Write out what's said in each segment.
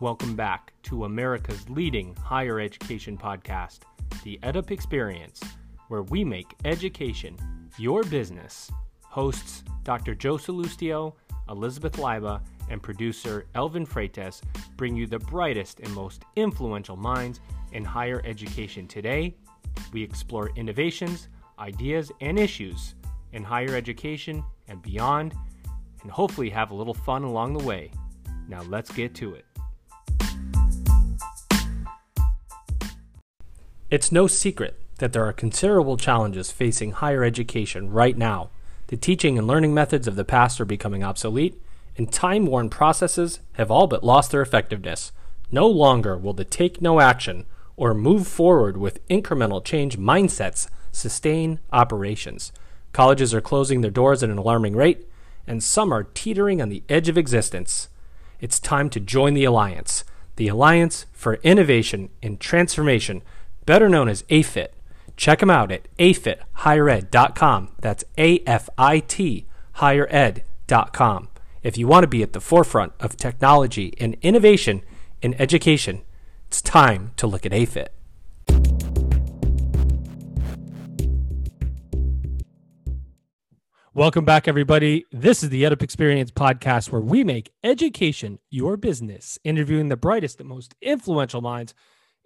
Welcome back to America's leading higher education podcast, The EdUp Experience, where we make education your business. Hosts Dr. Joe Sallustio, Elizabeth Leiba, and producer Elvin Freytes bring you the brightest and most influential minds in higher education today. We explore innovations, ideas, and issues in higher education and beyond, and hopefully have a little fun along the way. Now let's get to it. It's no secret that there are considerable challenges facing higher education right now. The teaching and learning methods of the past are becoming obsolete, and time worn processes have all but lost their effectiveness. No longer will the take no action or move forward with incremental change mindsets sustain operations. Colleges are closing their doors at an alarming rate, and some are teetering on the edge of existence. It's time to join the Alliance, the Alliance for Innovation and Transformation, better known as AFIT. Check them out at afithighered.com. That's A F I T highered.com. If you want to be at the forefront of technology and innovation in education, it's time to look at AFIT. Welcome back, everybody. This is the EdUp Experience podcast where we make education your business, interviewing the brightest and most influential minds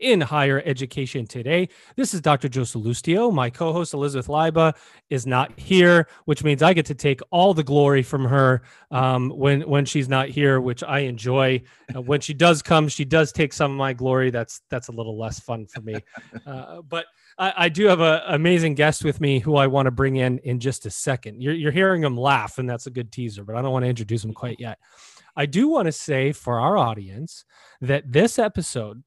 in higher education today. This is Dr. Joe Sallustio. My co host, Elizabeth Leiba, is not here, which means I get to take all the glory from her um, when, when she's not here, which I enjoy. Uh, when she does come, she does take some of my glory. That's, that's a little less fun for me. Uh, but I, I do have an amazing guest with me who I want to bring in in just a second. You're, you're hearing him laugh, and that's a good teaser, but I don't want to introduce him quite yet. I do want to say for our audience that this episode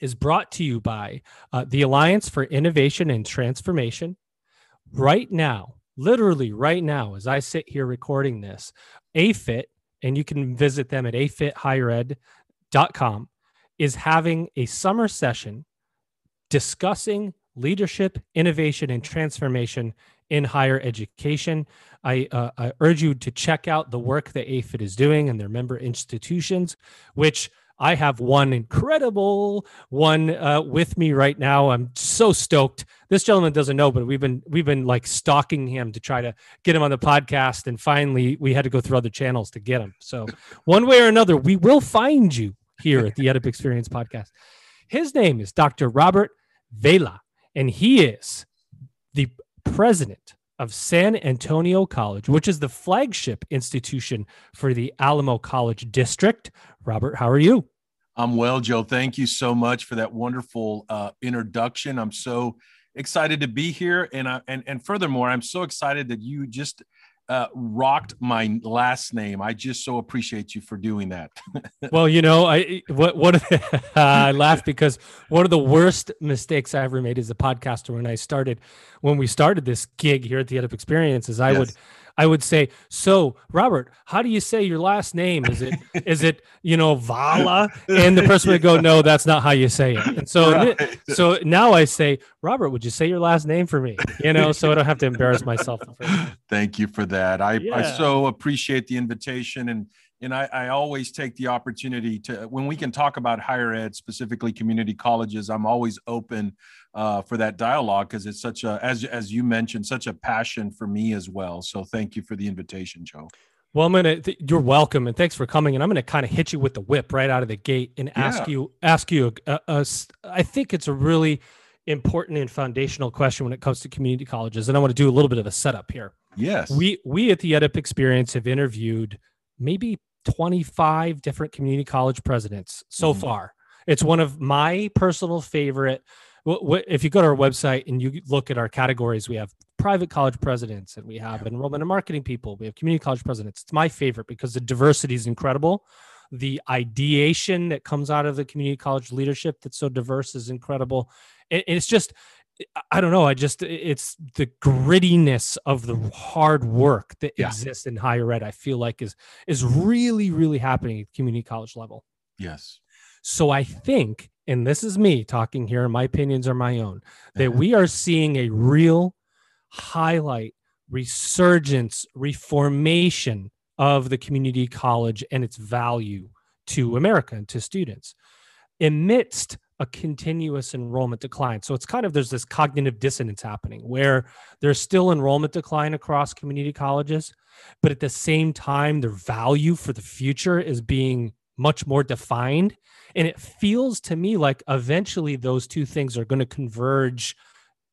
is brought to you by uh, the Alliance for Innovation and Transformation. Right now, literally right now, as I sit here recording this, AFIT, and you can visit them at afithighered.com, is having a summer session discussing leadership, innovation, and transformation in higher education. I, uh, I, urge you to check out the work that AFIT is doing and their member institutions, which I have one incredible one uh, with me right now. I'm so stoked. This gentleman doesn't know, but we've been we've been like stalking him to try to get him on the podcast, and finally we had to go through other channels to get him. So one way or another, we will find you here at the EdUp Experience podcast. His name is Dr. Robert Vela, and he is the president of San Antonio College, which is the flagship institution for the Alamo College District. Robert, how are you? I'm well, Joe. Thank you so much for that wonderful uh, introduction. I'm so excited to be here, and I, and and furthermore, I'm so excited that you just uh, rocked my last name. I just so appreciate you for doing that. well, you know, I what what uh, I laugh because one of the worst mistakes I ever made as a podcaster when I started when we started this gig here at the EdUp Experience is I yes. would I would say, so Robert, how do you say your last name? Is it is it you know Vala? And the person would go, no, that's not how you say it. And so right. so now I say, Robert, would you say your last name for me? You know, so I don't have to embarrass myself. Thank you for that. I yeah. I so appreciate the invitation and and I, I, always take the opportunity to when we can talk about higher ed specifically community colleges i'm always open uh, for that dialogue because it's such a as, as you mentioned such a passion for me as well. So thank you for the invitation joe. Well i'm gonna th- you're welcome and thanks for coming and i'm gonna kind of hit you with the whip right out of the gate and ask yeah. you ask you a, a, a, I think it's a really important and foundational question when it comes to community colleges and i want to do a little bit of a setup here. Yes. We we at the EdUp experience have interviewed maybe 25 different community college presidents so mm-hmm. far. It's one of my personal favorite. If you go to our website and you look at our categories, we have private college presidents and we have enrollment and marketing people. We have community college presidents. It's my favorite because the diversity is incredible. The ideation that comes out of the community college leadership that's so diverse is incredible. It's just I don't know. I just it's the grittiness of the hard work that yeah. exists in higher ed. I feel like is is really really happening at community college level. Yes. So I think, and this is me talking here, my opinions are my own, that uh-huh. we are seeing a real highlight, resurgence, reformation of the community college and its value to America and to students amidst a continuous enrollment decline. So it's kind of there's this cognitive dissonance happening where there's still enrollment decline across community colleges, but at the same time, their value for the future is being much more defined. And it feels to me like eventually those two things are going to converge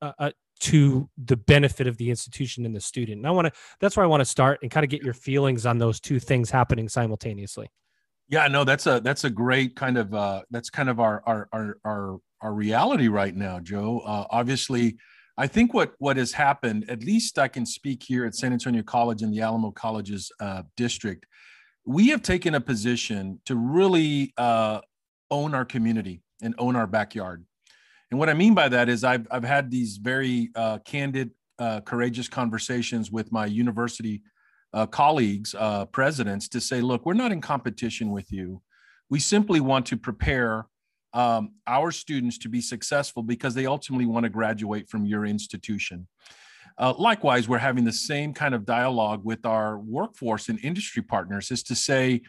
uh, uh, to the benefit of the institution and the student. And I want to, that's where I want to start and kind of get your feelings on those two things happening simultaneously. Yeah, no, that's a that's a great kind of uh, that's kind of our our our our, our reality right now, Joe. Uh, obviously, I think what what has happened, at least I can speak here at San Antonio College in the Alamo Colleges uh, district. We have taken a position to really uh, own our community and own our backyard. And what I mean by that is I've I've had these very uh, candid, uh, courageous conversations with my university uh, colleagues, uh, presidents, to say, look, we're not in competition with you. We simply want to prepare um, our students to be successful because they ultimately want to graduate from your institution. Uh, likewise, we're having the same kind of dialogue with our workforce and industry partners is to say,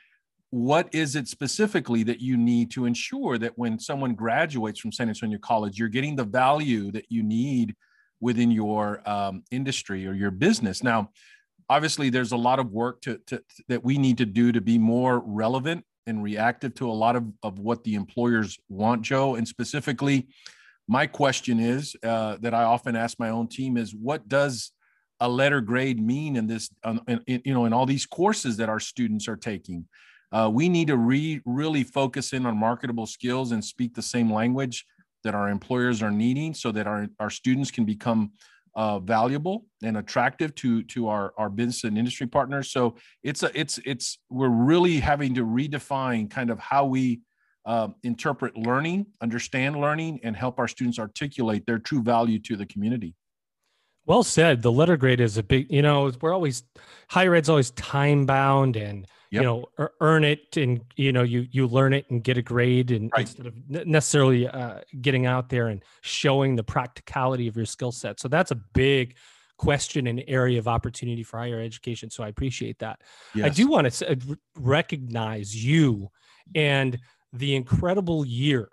what is it specifically that you need to ensure that when someone graduates from San Antonio College, you're getting the value that you need within your um, industry or your business? Now, obviously there's a lot of work to, to, that we need to do to be more relevant and reactive to a lot of, of what the employers want joe. And specifically my question is uh, that i often ask my own team is what does a letter grade mean in this um, in, you know in all these courses that our students are taking? Uh, we need to re, really focus in on marketable skills and speak the same language that our employers are needing so that our, our students can become uh, valuable and attractive to to our our business and industry partners. So it's a it's it's we're really having to redefine kind of how we uh, interpret learning, understand learning, and help our students articulate their true value to the community. Well said. The letter grade is a big, you know, we're always higher ed's always time bound and yep. you know earn it and you know you you learn it and get a grade and right. instead of necessarily uh, getting out there and showing the practicality of your skill set so that's a big question and area of opportunity for higher education so i appreciate that yes. i do want to uh, recognize you and the incredible year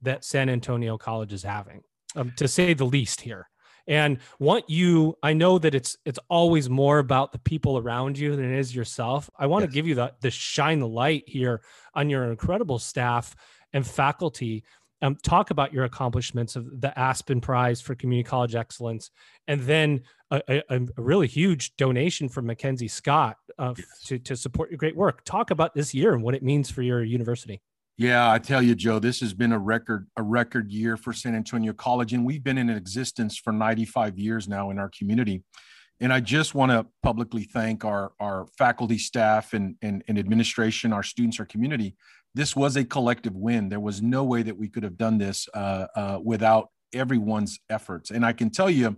that san antonio college is having um, to say the least here and want you i know that it's it's always more about the people around you than it is yourself i want yes. to give you the the shine the light here on your incredible staff and faculty um, talk about your accomplishments of the aspen prize for community college excellence and then a, a, a really huge donation from mackenzie scott uh, yes. to, to support your great work talk about this year and what it means for your university yeah, I tell you, Joe, this has been a record a record year for San Antonio College, and we've been in existence for 95 years now in our community. And I just want to publicly thank our our faculty, staff, and, and and administration, our students, our community. This was a collective win. There was no way that we could have done this uh, uh, without everyone's efforts. And I can tell you,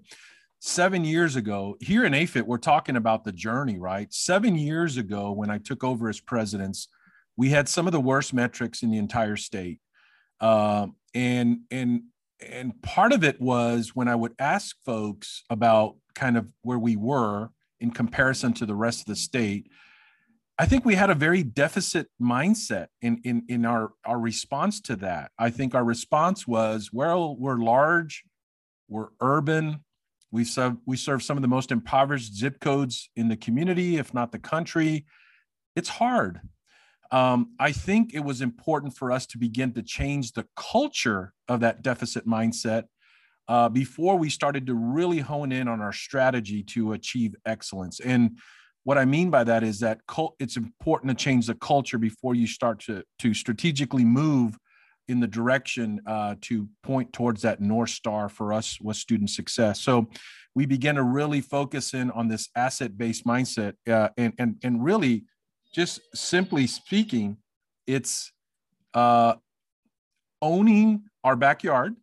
seven years ago, here in AFIT, we're talking about the journey, right? Seven years ago, when I took over as presidents we had some of the worst metrics in the entire state. Uh, and and and part of it was when I would ask folks about kind of where we were in comparison to the rest of the state, I think we had a very deficit mindset in in in our our response to that. I think our response was, well, we're large, we're urban, we serve we serve some of the most impoverished zip codes in the community, if not the country. It's hard um, I think it was important for us to begin to change the culture of that deficit mindset uh, before we started to really hone in on our strategy to achieve excellence. And what I mean by that is that cult, it's important to change the culture before you start to, to strategically move in the direction uh, to point towards that North Star for us was student success. So we began to really focus in on this asset based mindset uh, and, and, and really just simply speaking, it's uh, owning our backyard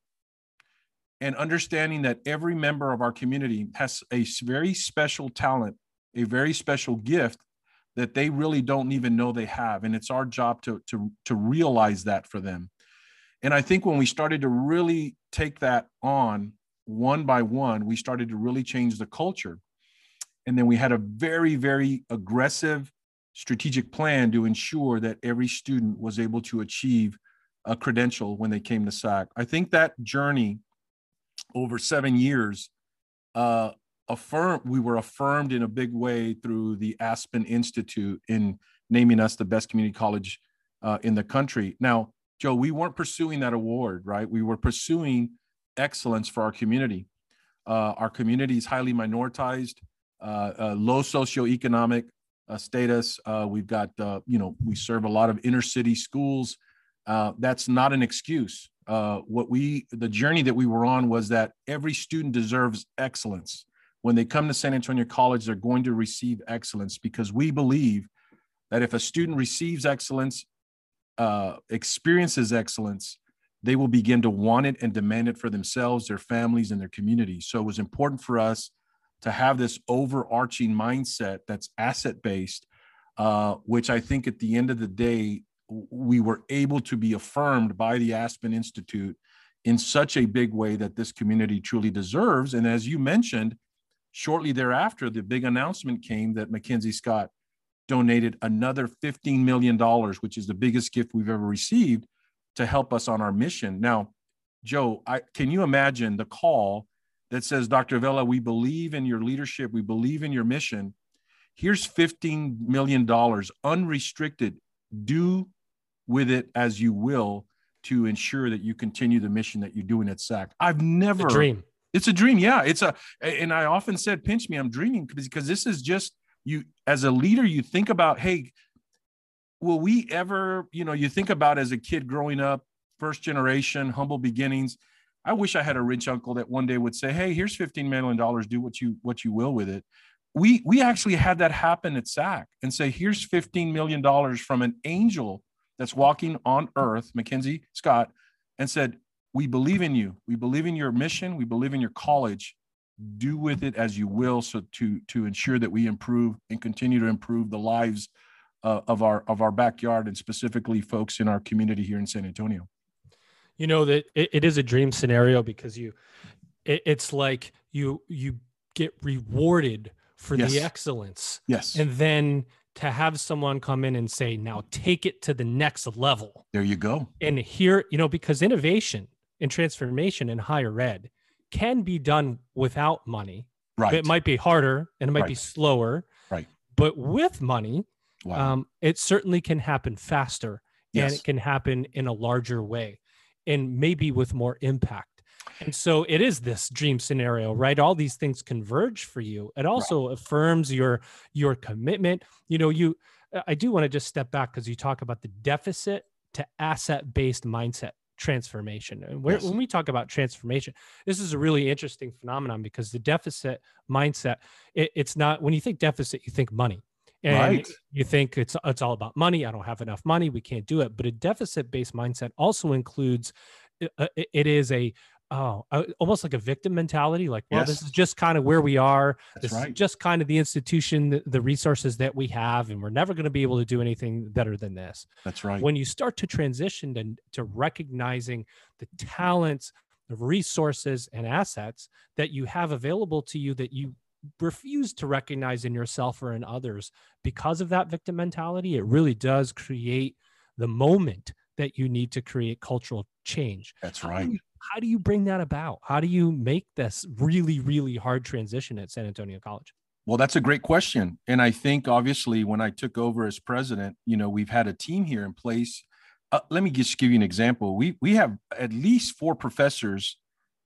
and understanding that every member of our community has a very special talent, a very special gift that they really don't even know they have. And it's our job to, to, to realize that for them. And I think when we started to really take that on one by one, we started to really change the culture. And then we had a very, very aggressive strategic plan to ensure that every student was able to achieve a credential when they came to SAC. I think that journey over seven years, uh, affirm we were affirmed in a big way through the Aspen Institute in naming us the best community college uh, in the country. Now, Joe, we weren't pursuing that award, right? We were pursuing excellence for our community. Uh, our community is highly minoritized, uh, uh low socioeconomic uh, status. Uh, we've got, you know, we serve a lot of inner city schools. that's not an excuse. what we, the journey that we were on was that every student deserves excellence. When they come to San Antonio College, they're going to receive excellence because we believe that if a student receives excellence, uh, experiences excellence, they will begin to want it and demand it for themselves, their families, and their communities. So it was important for us to have this overarching mindset that's asset based, uh, which I think at the end of the day, we were able to be affirmed by the Aspen Institute in such a big way that this community truly deserves. And as you mentioned, shortly thereafter, the big announcement came that Mackenzie Scott donated another $15 million, which is the biggest gift we've ever received to help us on our mission. Now, Joe, I, can you imagine the call that says, Dr. Vela, we believe in your leadership, we believe in your mission. Here's $15 million unrestricted. Do with it as you will to ensure that you continue the mission that you're doing at SAC. I've never a dream. It's a dream. Yeah. It's a, and I often said, pinch me, I'm dreaming because this is just you as a leader, you think about, hey, will we ever, you know, you think about as a kid growing up, first generation, humble beginnings. I wish I had a rich uncle that one day would say, "Hey, here's 15 million dollars. Do what you what you will with it." We we actually had that happen at SAC and say, "Here's 15 million dollars from an angel that's walking on earth, Mackenzie Scott, and said, "We believe in you. We believe in your mission. We believe in your college do with it as you will so to to ensure that we improve and continue to improve the lives uh, of our of our backyard and specifically folks in our community here in san antonio you know that it, it is a dream scenario because you it, it's like you you get rewarded for yes. the excellence yes and then to have someone come in and say now take it to the next level there you go and here you know because innovation and transformation in higher ed can be done without money. Right. It might be harder and it might right. be slower. Right. But with money, wow. um, it certainly can happen faster yes. and it can happen in a larger way and maybe with more impact. And so it is this dream scenario, right? All these things converge for you. It also right. affirms your your commitment. You know, you I do want to just step back because you talk about the deficit to asset based mindset transformation. And yes. when we talk about transformation, this is a really interesting phenomenon because the deficit mindset, it, it's not when you think deficit, you think money. And right. you think it's it's all about money. I don't have enough money. We can't do it. But a deficit based mindset also includes uh, it is a oh, almost like a victim mentality. Like, well, yes. this is just kind of where we are. That's this right. is just kind of the institution, the, the resources that we have, and we're never going to be able to do anything better than this. That's right. When you start to transition and to recognizing the talents, the resources, and assets that you have available to you that you refuse to recognize in yourself or in others because of that victim mentality, it really does create the moment that you need to create cultural change. That's right how do you bring that about? How do you make this really, really hard transition at San Antonio College? Well, that's a great question. And I think obviously when I took over as president, you know, we've had a team here in place. Uh, let me just give you an example. We we have at least four professors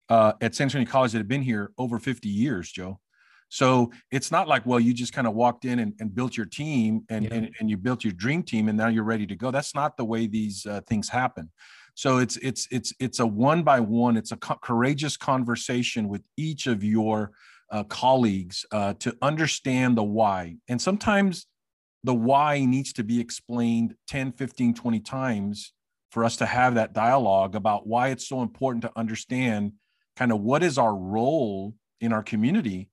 uh, at San Antonio College that have been here over 50 years, Joe. So it's not like, well, you just kind of walked in and, and built your team and, yeah. and, and you built your dream team and now you're ready to go. That's not the way these uh, things happen. So it's it's it's it's a one by one. It's a co- courageous conversation with each of your uh, colleagues uh, to understand the why. And sometimes the why needs to be explained 10, 15, 20 times for us to have that dialogue about why it's so important to understand kind of what is our role in our community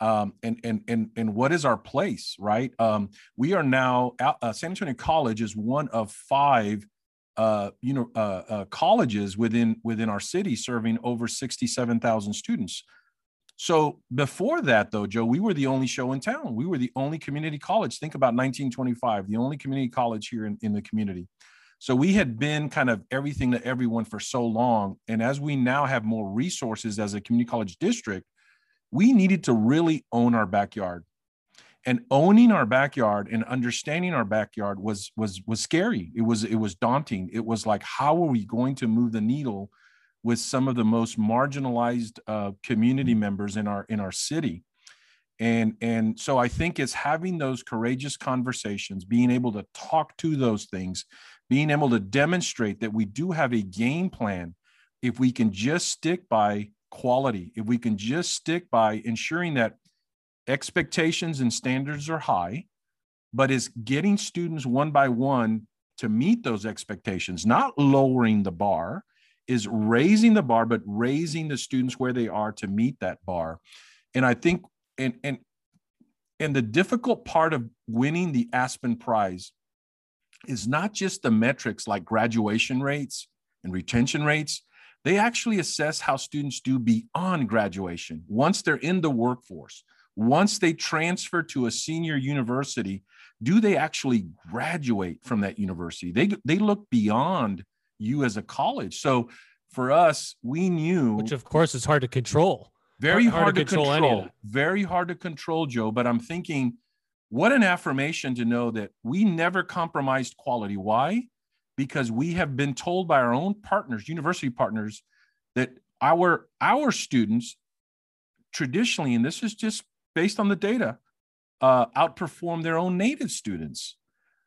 um, and, and, and, and what is our place, right? Um, we are now, uh, San Antonio College is one of five uh, you know, uh, uh, colleges within within our city serving over 67,000 students. So before that, though, Joe, we were the only show in town. We were the only community college. Think about 1925, the only community college here in, in the community. So we had been kind of everything to everyone for so long. And as we now have more resources as a community college district, we needed to really own our backyard. And owning our backyard and understanding our backyard was was was scary. It was it was daunting. It was like, how are we going to move the needle with some of the most marginalized uh, community mm-hmm. members in our in our city and and so i think it's having those courageous conversations being able to talk to those things being able to demonstrate that we do have a game plan if we can just stick by quality if we can just stick by ensuring that expectations and standards are high but is getting students one by one to meet those expectations not lowering the bar is raising the bar, but raising the students where they are to meet that bar. And I think, and and and the difficult part of winning the Aspen Prize is not just the metrics like graduation rates and retention rates. They actually assess how students do beyond graduation. Once they're in the workforce, once they transfer to a senior university, do they actually graduate from that university? They, they look beyond you as a college. So for us, we knew which of course is hard to control. Very hard, hard to, control. control very hard to control, Joe. But I'm thinking, what an affirmation to know that we never compromised quality. Why? Because we have been told by our own partners, university partners, that our our students traditionally, and this is just based on the data, uh, outperform their own native students.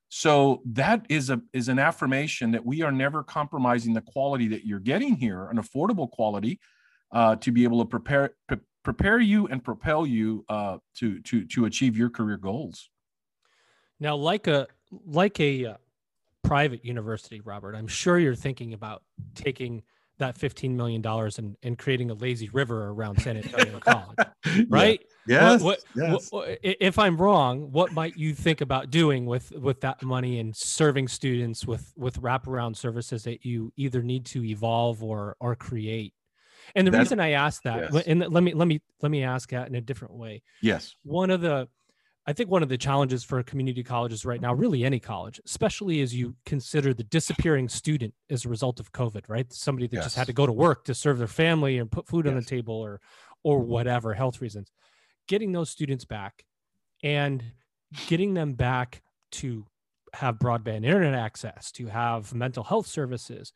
So that is a is an affirmation that we are never compromising the quality that you're getting here, an affordable quality, uh, to be able to prepare pre- prepare you and propel you uh, to to to achieve your career goals. Now, like a like a uh, private university, Robert, I'm sure you're thinking about taking that $15 million and, and creating a lazy river around San Antonio College, right? Yes, what, what, yes. What, if I'm wrong, what might you think about doing with, with that money and serving students with, with wraparound services that you either need to evolve or, or create? And the That's, reason I ask that, yes. and let me, let me, let me ask that in a different way. Yes. One of the, I think one of the challenges for community colleges right now, really any college, especially as you consider the disappearing student as a result of COVID, right? Somebody that yes. just had to go to work to serve their family and put food yes. on the table or or mm-hmm. whatever health reasons. Getting those students back and getting them back to have broadband internet access, to have mental health services,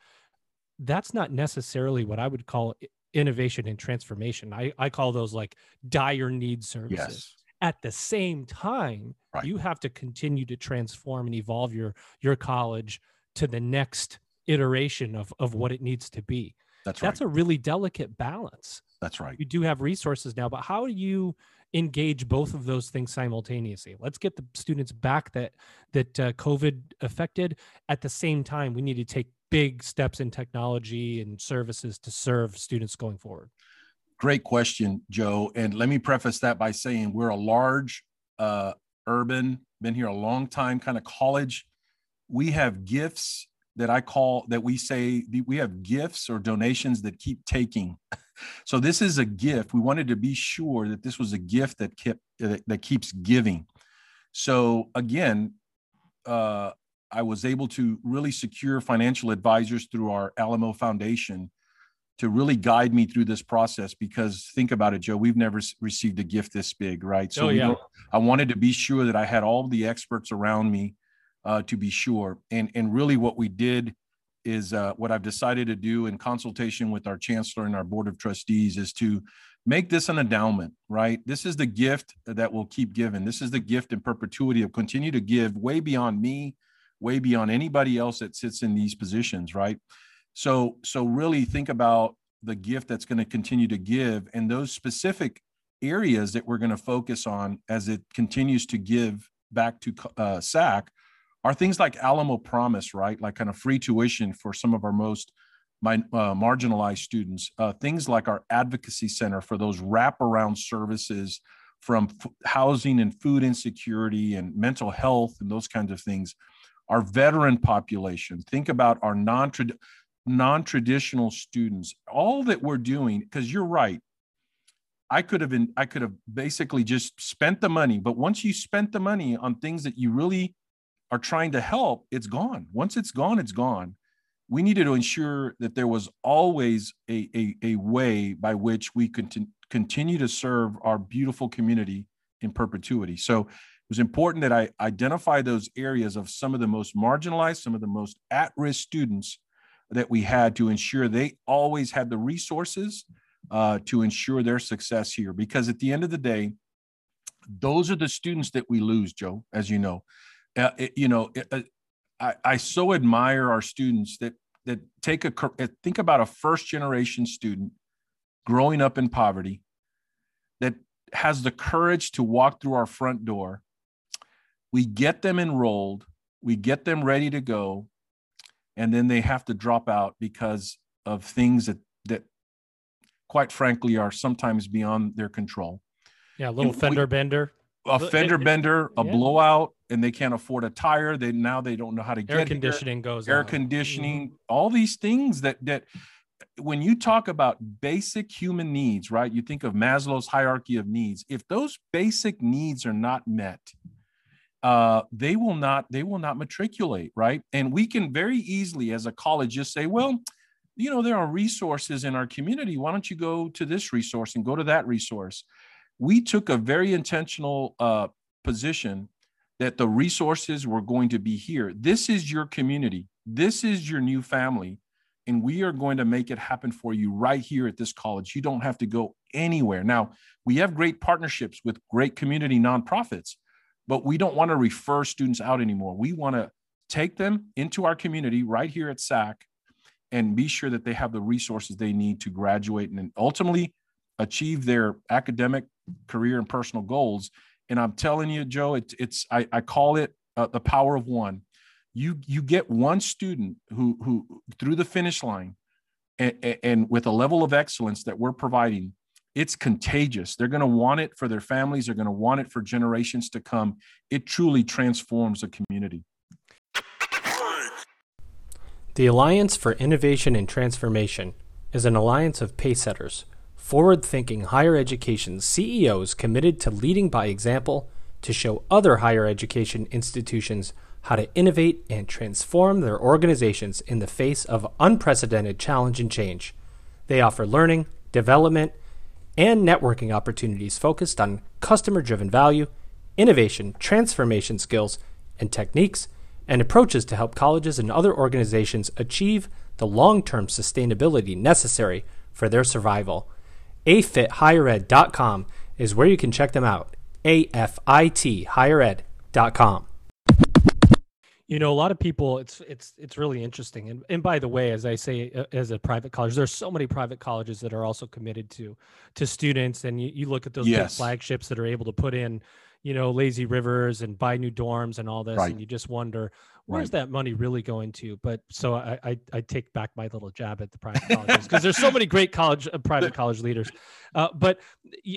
that's not necessarily what I would call innovation and transformation. I, I call those like dire need services. Yes at the same time right. you have to continue to transform and evolve your your college to the next iteration of of what it needs to be. That's right. That's a really delicate balance. That's right. You do have resources now but how do you engage both of those things simultaneously? Let's get the students back that that uh, covid affected. At the same time we need to take big steps in technology and services to serve students going forward Great question, Joe. And let me preface that by saying we're a large, uh, urban, been here a long time kind of college. We have gifts that I call that we say we have gifts or donations that keep taking. so this is a gift. We wanted to be sure that this was a gift that kept that keeps giving. So again, uh, I was able to really secure financial advisors through our Alamo Foundation to really guide me through this process because think about it joe we've never received a gift this big right? So oh, yeah. i wanted to be sure that i had all the experts around me uh, to be sure. And and really what we did is uh, what i've decided to do in consultation with our chancellor and our board of trustees is to make this an endowment right? This is the gift that will keep giving. This is the gift in perpetuity of continue to give way beyond me way beyond anybody else that sits in these positions right so, so really think about the gift that's going to continue to give and those specific areas that we're going to focus on as it continues to give back to uh, SAC are things like Alamo Promise, right? Like kind of free tuition for some of our most my, uh, marginalized students. Uh, things like our advocacy center for those wraparound services from housing and food insecurity and mental health and those kinds of things. Our veteran population. Think about our non non-traditional students all that we're doing because you're right I could have been, I could have basically just spent the money. But once you spent the money on things that you really are trying to help, it's gone. Once it's gone, it's gone. We needed to ensure that there was always a, a, a way by which we could continue to serve our beautiful community in perpetuity. So it was important that I identify those areas of some of the most marginalized, some of the most at risk students that we had to ensure they always had the resources uh, to ensure their success here. Because at the end of the day, those are the students that we lose, Joe, as you know. Uh, it, you know, it, uh, I, I so admire our students that that take a uh, think about a first generation student growing up in poverty that has the courage to walk through our front door. We get them enrolled, we get them ready to go, and then they have to drop out because of things that that quite frankly are sometimes beyond their control. Yeah, a little and fender we, bender. A fender bender, a yeah. blowout, and they can't afford a tire. They now they don't know how to get air get conditioning goes air conditioning, mm-hmm. all these things that that when you talk about basic human needs, right? You think of Maslow's hierarchy of needs. If those basic needs are not met, uh, they will not they will not matriculate, right? And we can very easily, as a college, just say, well, you know, there are resources in our community. Why don't you go to this resource and go to that resource? We took a very intentional uh, position that the resources were going to be here. This is your community. This is your new family. And we are going to make it happen for you right here at this college. You don't have to go anywhere. Now, we have great partnerships with great community nonprofits, but we don't want to refer students out anymore. We want to take them into our community right here at SAC and be sure that they have the resources they need to graduate and ultimately achieve their academic career and personal goals and i'm telling you joe it's, it's I, I call it uh, the power of one you you get one student who who through the finish line and, and with a level of excellence that we're providing it's contagious. They're going to want it for their families. They're going to want it for generations to come. It truly transforms a community. The Alliance for Innovation and Transformation is an alliance of pacesetters, forward thinking higher education CEOs committed to leading by example to show other higher education institutions how to innovate and transform their organizations in the face of unprecedented challenge and change. They offer learning, development, and networking opportunities focused on customer driven value, innovation, transformation skills, and techniques and approaches to help colleges and other organizations achieve the long term sustainability necessary for their survival. AFITHigherEd.com is where you can check them out. AFIT You know, a lot of people. It's it's it's really interesting. And and by the way, as I say, uh, as a private college, there's so many private colleges that are also committed to to students. And you, you look at those yes. big flagships that are able to put in you know, lazy rivers and buy new dorms and all this. Right. And you just wonder, where's right. that money really going to? But so I, I, I take back my little jab at the private colleges because there's so many great college, uh, private college leaders. Uh, but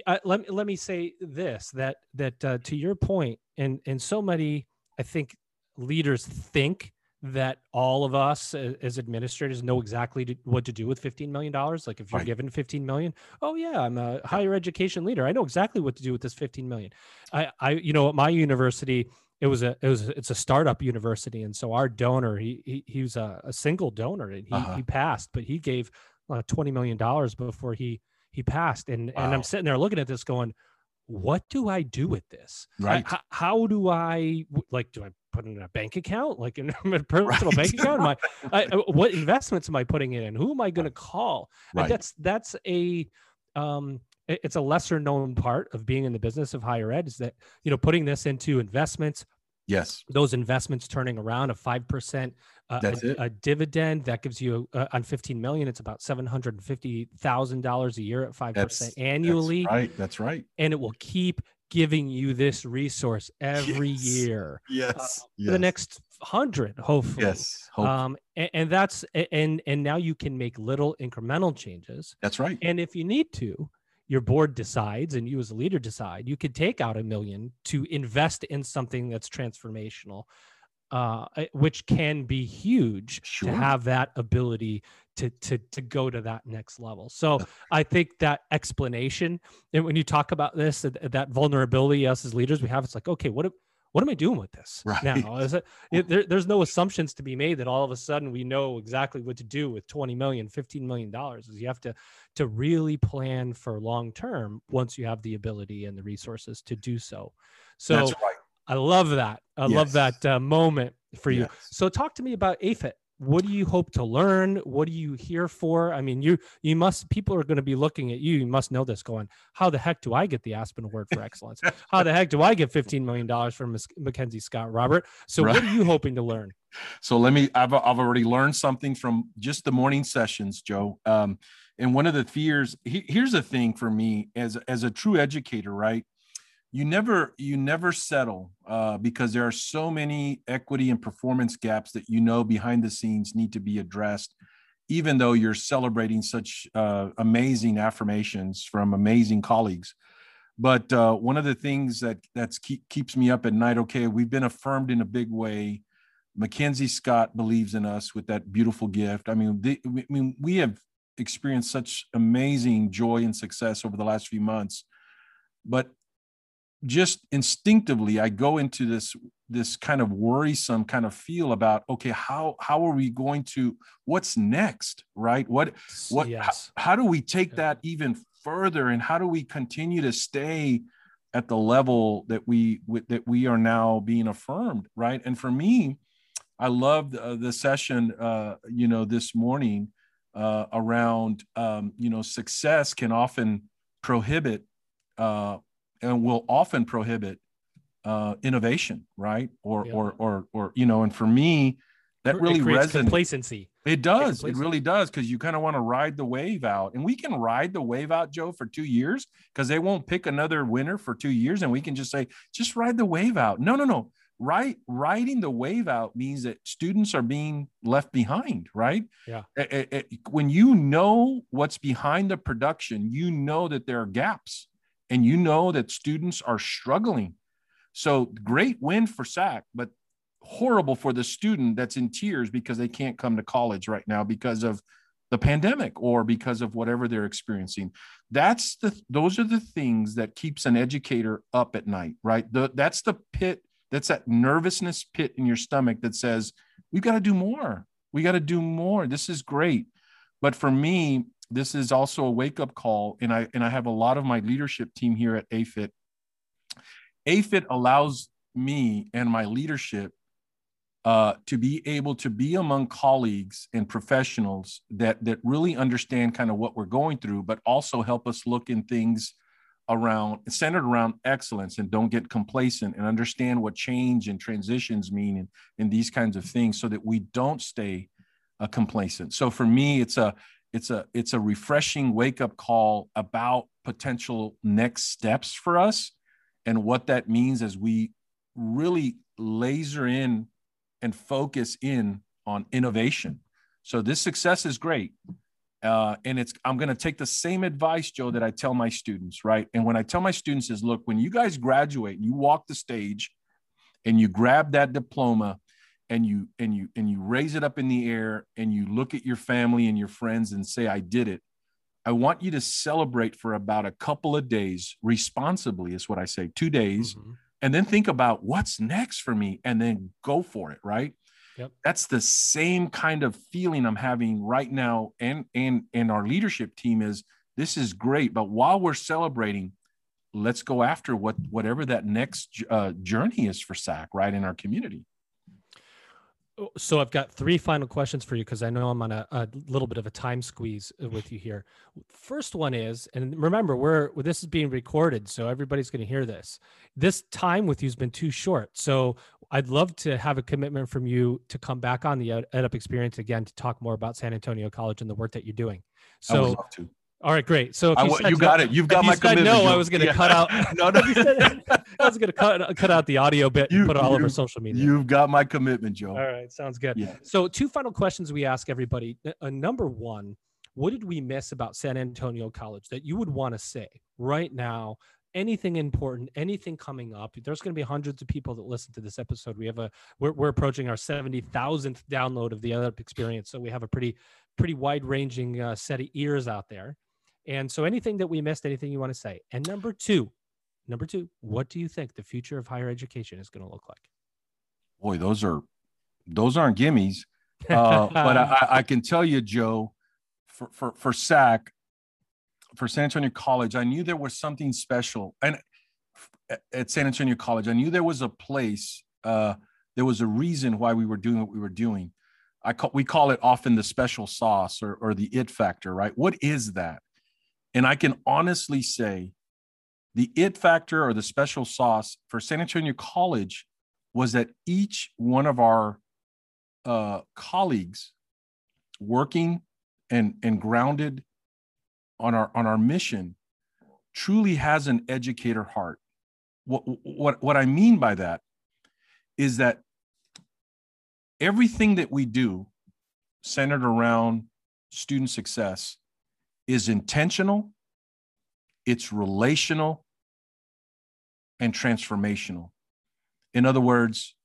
uh, let, let me say this, that, that uh, to your point, and, and so many, I think leaders think that all of us as administrators know exactly what to do with 15 million dollars like if you're right. given 15 million oh yeah i'm a higher education leader i know exactly what to do with this 15 million i i you know at my university it was a it was it's a startup university and so our donor he he, he was a, a single donor and he, uh-huh. he passed but he gave uh, 20 million dollars before he he passed and wow. and i'm sitting there looking at this going what do I do with this? Right. how, how do I like? Do I put it in a bank account, like in a personal right. bank account? Am I, I, uh, what investments am I putting in? Who am I going to call? Right. that's that's a um, it's a lesser known part of being in the business of higher ed is that you know putting this into investments Yes. Those investments turning around a 5% uh, That's a, it. a dividend that gives you uh, on 15 million, it's about $750,000 a year at 5% that's, annually. That's right. That's right. And it will keep giving you this resource every yes. year. Yes. Uh, yes. the next hundred, hopefully. Yes. Hope. Um, and, and that's, and, and now you can make little incremental changes. That's right. And if you need to, your board decides and you as a leader decide you could take out a million to invest in something that's transformational uh, which can be huge sure. to have that ability to to to go to that next level. So I think that explanation and when you talk about this that, vulnerability us as leaders we have it's like okay what what am I doing with this right. now? Is it, it there, there's no assumptions to be made that all of a sudden we know exactly what to do with 20 million, 15 million dollars. Is you have to to really plan for long term once you have the ability and the resources to do so. So right. I love that. I yes. love that uh, moment for you. Yes. So talk to me about AFIT what do you hope to learn what are you here for i mean you you must people are going to be looking at you you must know this going how the heck do i get the aspen award for excellence how the heck do i get 15 million dollars from mackenzie scott robert so right. what are you hoping to learn so let me I've, I've already learned something from just the morning sessions joe um, and one of the fears he, here's the thing for me as as a true educator right you never you never settle uh, because there are so many equity and performance gaps that you know behind the scenes need to be addressed even though you're celebrating such uh, amazing affirmations from amazing colleagues. But uh, one of the things that that's keep, keeps me up at night okay we've been affirmed in a big way. Mackenzie scott believes in us with that beautiful gift. I mean the, i mean we have experienced such amazing joy and success over the last few months. But just instinctively i go into this this kind of worrisome kind of feel about okay how how are we going to what's next right? What what yes. how, how, do we take that even further? And how do we continue to stay at the level that we that we are now being affirmed right? And for me i loved uh, the session uh, you know this morning uh, around um, you know success can often prohibit uh, and will often prohibit uh, innovation, right? Or yeah. or or or you know, and for me, that really resonates. Complacency. It does. It really does because you kind of want to ride the wave out, and we can ride the wave out, Joe, for two years because they won't pick another winner for two years, and we can just say, just ride the wave out. No, no, no. Right, riding the wave out means that students are being left behind, right? Yeah. It, it, when you know what's behind the production, you know that there are gaps and you know that students are struggling. So great win for SAC, but horrible for the student that's in tears because they can't come to college right now because of the pandemic or because of whatever they're experiencing. That's the those are the things that keeps an educator up at night, right? The, that's the pit, that's that nervousness pit in your stomach that says, we've got to do more. We got to do more. This is great. But for me, this is also a wake up call. And I, and I have a lot of my leadership team here at AFIT. AFIT allows me and my leadership uh, to be able to be among colleagues and professionals that that really understand kind of what we're going through, but also help us look in things around centered around excellence and don't get complacent and understand what change and transitions mean and, and these kinds of things so that we don't stay uh, complacent. So for me, it's a it's a it's a refreshing wake up call about potential next steps for us and what that means as we really laser in and focus in on innovation. So this success is great. Uh, and it's I'm going to take the same advice, Joe, that I tell my students, right? And when I tell my students is, look, when you guys graduate and you walk the stage and you grab that diploma and you and you and you raise it up in the air and you look at your family and your friends and say i did it i want you to celebrate for about a couple of days responsibly is what i say two days mm-hmm. and then think about what's next for me and then go for it right yep. that's the same kind of feeling i'm having right now and and and our leadership team is this is great but while we're celebrating let's go after what whatever that next uh, journey is for sac right in our community so I've got three final questions for you because I know I'm on a, a, little bit of a time squeeze uh, with you here. First one is, and remember, we're this is being recorded, so everybody's going to hear this. This time with you has been too short, so I'd love to have a commitment from you to come back on the EdUp experience again to talk more about San Antonio College and the work that you're doing. So all right, great. So you, you got it. You've got my commitment. No, I was going to yeah. cut out. no, no. I was going to cut cut out the audio bit you, and put it all over social media. You've got my commitment, Joe. All right, sounds good. Yeah. So, two final questions we ask everybody. Uh, number one, what did we miss about San Antonio College that you would want to say right now anything important, anything coming up. There's going to be hundreds of people that listen to this episode. We have a we're, we're approaching our 70,000th download of the EdUp experience, so we have a pretty pretty wide ranging uh, set of ears out there. And so anything that we missed, anything you want to say. And number 2, number 2, what do you think the future of higher education is going to look like? Boy, those are those aren't gimmies. Uh, but I, I can tell you, Joe, for for for SAC, for San Antonio College, I knew there was something special. And at San Antonio College, I knew there was a place, uh, there was a reason why we were doing what we were doing. I call, we call it often the special sauce or, or the it factor, right? What is that? And I can honestly say the it factor or the special sauce for San Antonio College was that each one of our uh, colleagues working and, and grounded on our on our mission truly has an educator heart. What what what I mean by that is that everything that we do centered around student success is intentional, it's relational, and transformational. In other words,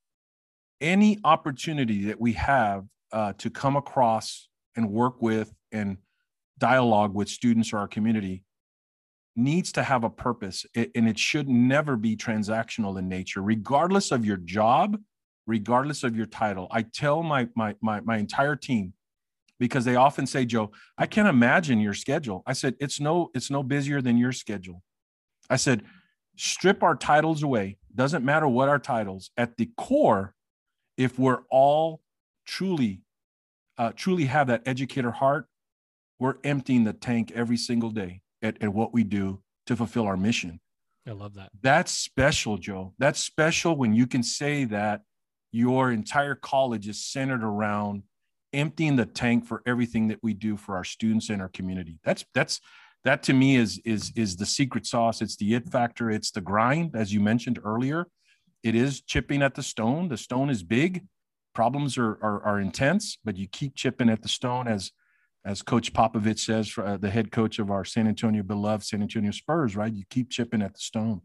any opportunity that we have uh, to come across and work with and dialogue with students or our community needs to have a purpose and it should never be transactional in nature regardless of your job regardless of your title i tell my my my, my entire team because they often say joe i can't imagine your schedule i said it's no it's no busier than your schedule i said strip our titles away doesn't matter what our titles at the core if we're all truly uh, truly have that educator heart we're emptying the tank every single day at, at what we do to fulfill our mission. I love that. That's special, Joe. That's special when you can say that your entire college is centered around emptying the tank for everything that we do for our students and our community. That's that's that to me is is is the secret sauce. It's the it factor. It's the grind, as you mentioned earlier. It is chipping at the stone. The stone is big. Problems are are, are intense, but you keep chipping at the stone as as Coach Popovich says, uh, the head coach of our San Antonio beloved San Antonio Spurs, right? You keep chipping at the stone.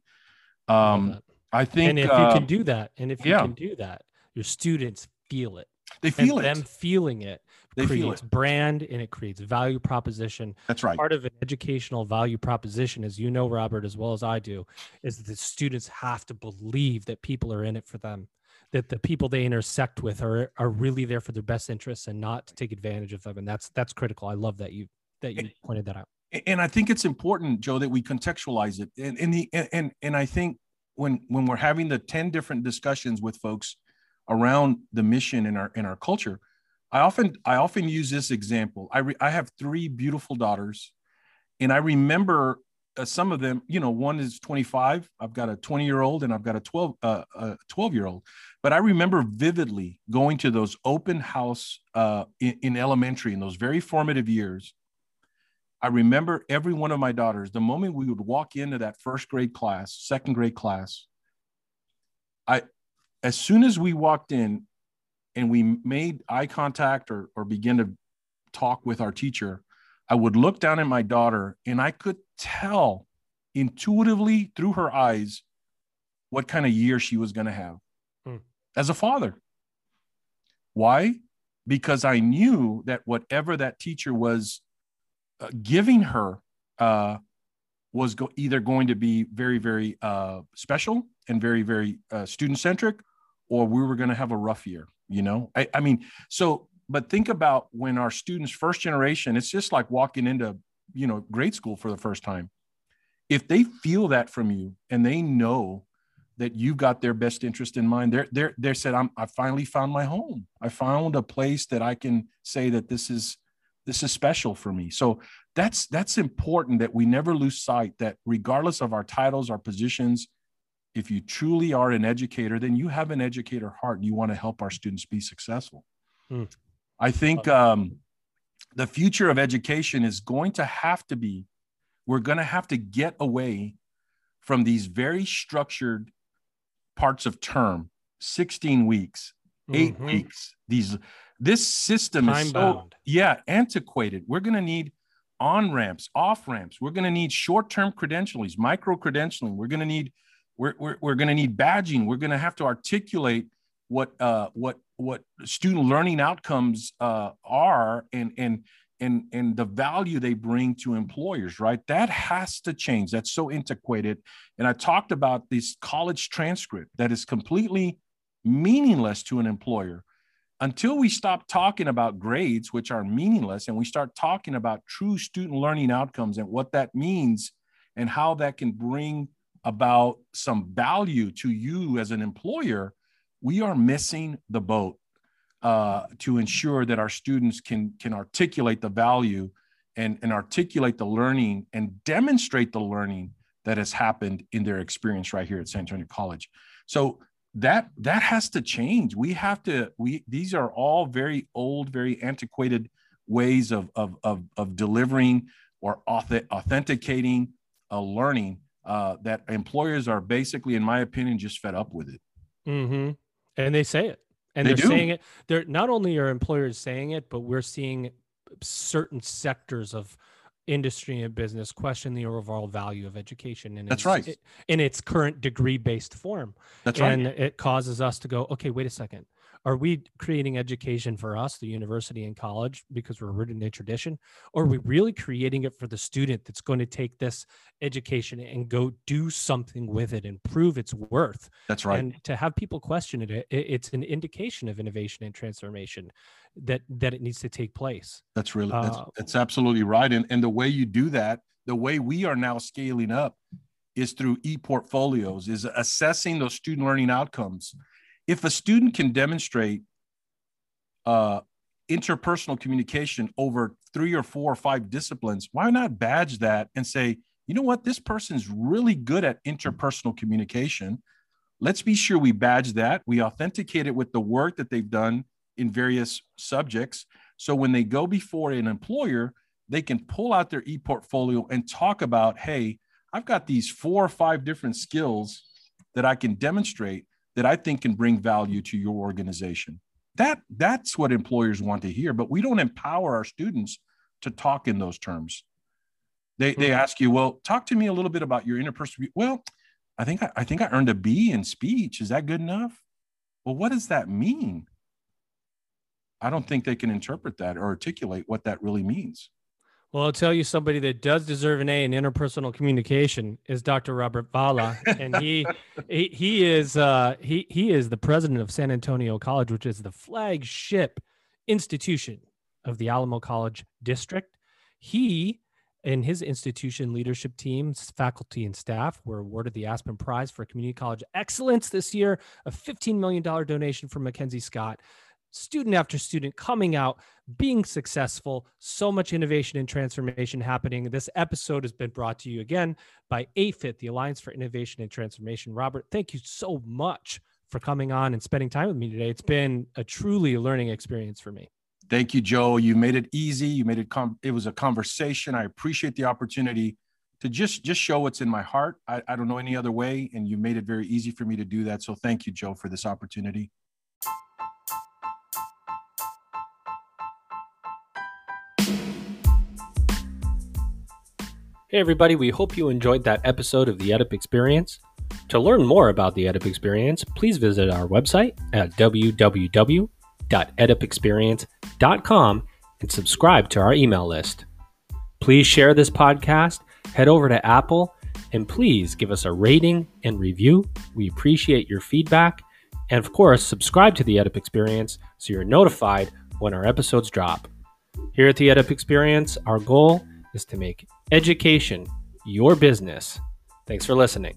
Um, I, think, and if uh, you can do that, and if you yeah. can do that, your students feel it. They feel and it. Them feeling it they creates brand and it creates value proposition. That's right. Part of an educational value proposition, as you know, Robert, as well as I do, is that the students have to believe that people are in it for them that the people they intersect with are are really there for their best interests and not to take advantage of them and that's that's critical i love that you that you pointed that out and i think it's important joe that we contextualize it and and the and and i think when when we're having the 10 different discussions with folks around the mission in our in our culture i often i often use this example i re, i have three beautiful daughters and i remember uh, some of them, you know, one is 25. I've got a 20 year old and I've got a 12, uh, a 12 year old. But I remember vividly going to those open house uh, in, in elementary in those very formative years. I remember every one of my daughters, the moment we would walk into that first grade class, second grade class, I, as soon as we walked in and we made eye contact or, or begin to talk with our teacher, I would look down at my daughter and I could tell intuitively through her eyes what kind of year she was going to have hmm. as a father. Why? Because I knew that whatever that teacher was uh, giving her uh, was go- either going to be very, very uh, special and very, very uh, student centric, or we were going to have a rough year. You know, I, I mean, so but think about when our students first generation it's just like walking into you know grade school for the first time. If they feel that from you and they know that you've got their best interest in mind they're they're they said i'm i finally found my home. I found a place that i can say that this is this is special for me. So that's that's important that we never lose sight that regardless of our titles our positions if you truly are an educator then you have an educator heart and you want to help our students be successful mm. I think um, the future of education is going to have to be, we're going to have to get away from these very structured parts of term 16 weeks 8 mm-hmm. weeks these this system Time is so bound. yeah antiquated we're going to need on ramps, off ramps. We're going to need short term credentialing, micro credentialing. We're going to need we're, we're, we're going to need badging. We're going to have to articulate what uh, what what student learning outcomes uh, are and and and and the value they bring to employers. Right, that has to change. That's so antiquated. And I talked about this college transcript that is completely meaningless to an employer until we stop talking about grades, which are meaningless, and we start talking about true student learning outcomes and what that means and how that can bring about some value to you as an employer, we are missing the boat uh, to ensure that our students can, can articulate the value and, and articulate the learning and demonstrate the learning that has happened in their experience right here at San Antonio College. So that that has to change we have to we these are all very old very antiquated ways of of of, of delivering or authenticating a learning uh, that employers are basically in my opinion just fed up with it. Mm-hmm. and they say it. And they are saying it. They're not only are employers saying it but we're seeing certain sectors of industry and business question the overall value of education and that's right. in its current degree based form. That's right. And it causes us to go okay wait a second are we creating education for us the university and college because we're rooted in a tradition or are we really creating it for the student that's going to take this education and go do something with it and prove its worth that's right and to have people question it it's an indication of innovation and transformation that that it needs to take place. That's really that's, uh, that's absolutely right. And and the way you do that, the way we are now scaling up is through e-portfolios, is assessing those student learning outcomes. If a student can demonstrate uh, interpersonal communication over three or four or five disciplines, why not badge that and say, you know what, this person's really good at interpersonal communication. Let's be sure we badge that. We authenticate it with the work that they've done in various subjects. So when they go before an employer, they can pull out their e-portfolio and talk about, hey, I've got these four or five different skills that I can demonstrate that I think can bring value to your organization. That that's what employers want to hear, but we don't empower our students to talk in those terms. They they hmm. ask you, well, talk to me a little bit about your interpersonal. Well, I think I, I think I earned a B in speech. Is that good enough? Well, what does that mean? I don't think they can interpret that or articulate what that really means. Well, I'll tell you somebody that does deserve an A in interpersonal communication is Dr. Robert Vela, and he he, he is uh, he he is the president of San Antonio College, which is the flagship institution of the Alamo College District. He and his institution leadership teams, faculty, and staff were awarded the Aspen Prize for Community College Excellence this year, a $15 million donation from Mackenzie Scott student after student coming out, being successful, so much innovation and transformation happening. This episode has been brought to you again by AFIT, the Alliance for Innovation and Transformation. Robert, thank you so much for coming on and spending time with me today. It's been a truly learning experience for me. Thank you, Joe. You made it easy. You made it com- it was a conversation. I appreciate the opportunity to just just show what's in my heart. I, I don't know any other way, and you made it very easy for me to do that. So thank you, Joe, for this opportunity. Hey, everybody, we hope you enjoyed that episode of the EdUp Experience. To learn more about the EdUp Experience, please visit our website at www.edupexperience.com and subscribe to our email list. Please share this podcast, head over to Apple, and please give us a rating and review. We appreciate your feedback. And of course, subscribe to the EdUp Experience so you're notified when our episodes drop. Here at the EdUp Experience, our goal is to make education your business. Thanks for listening.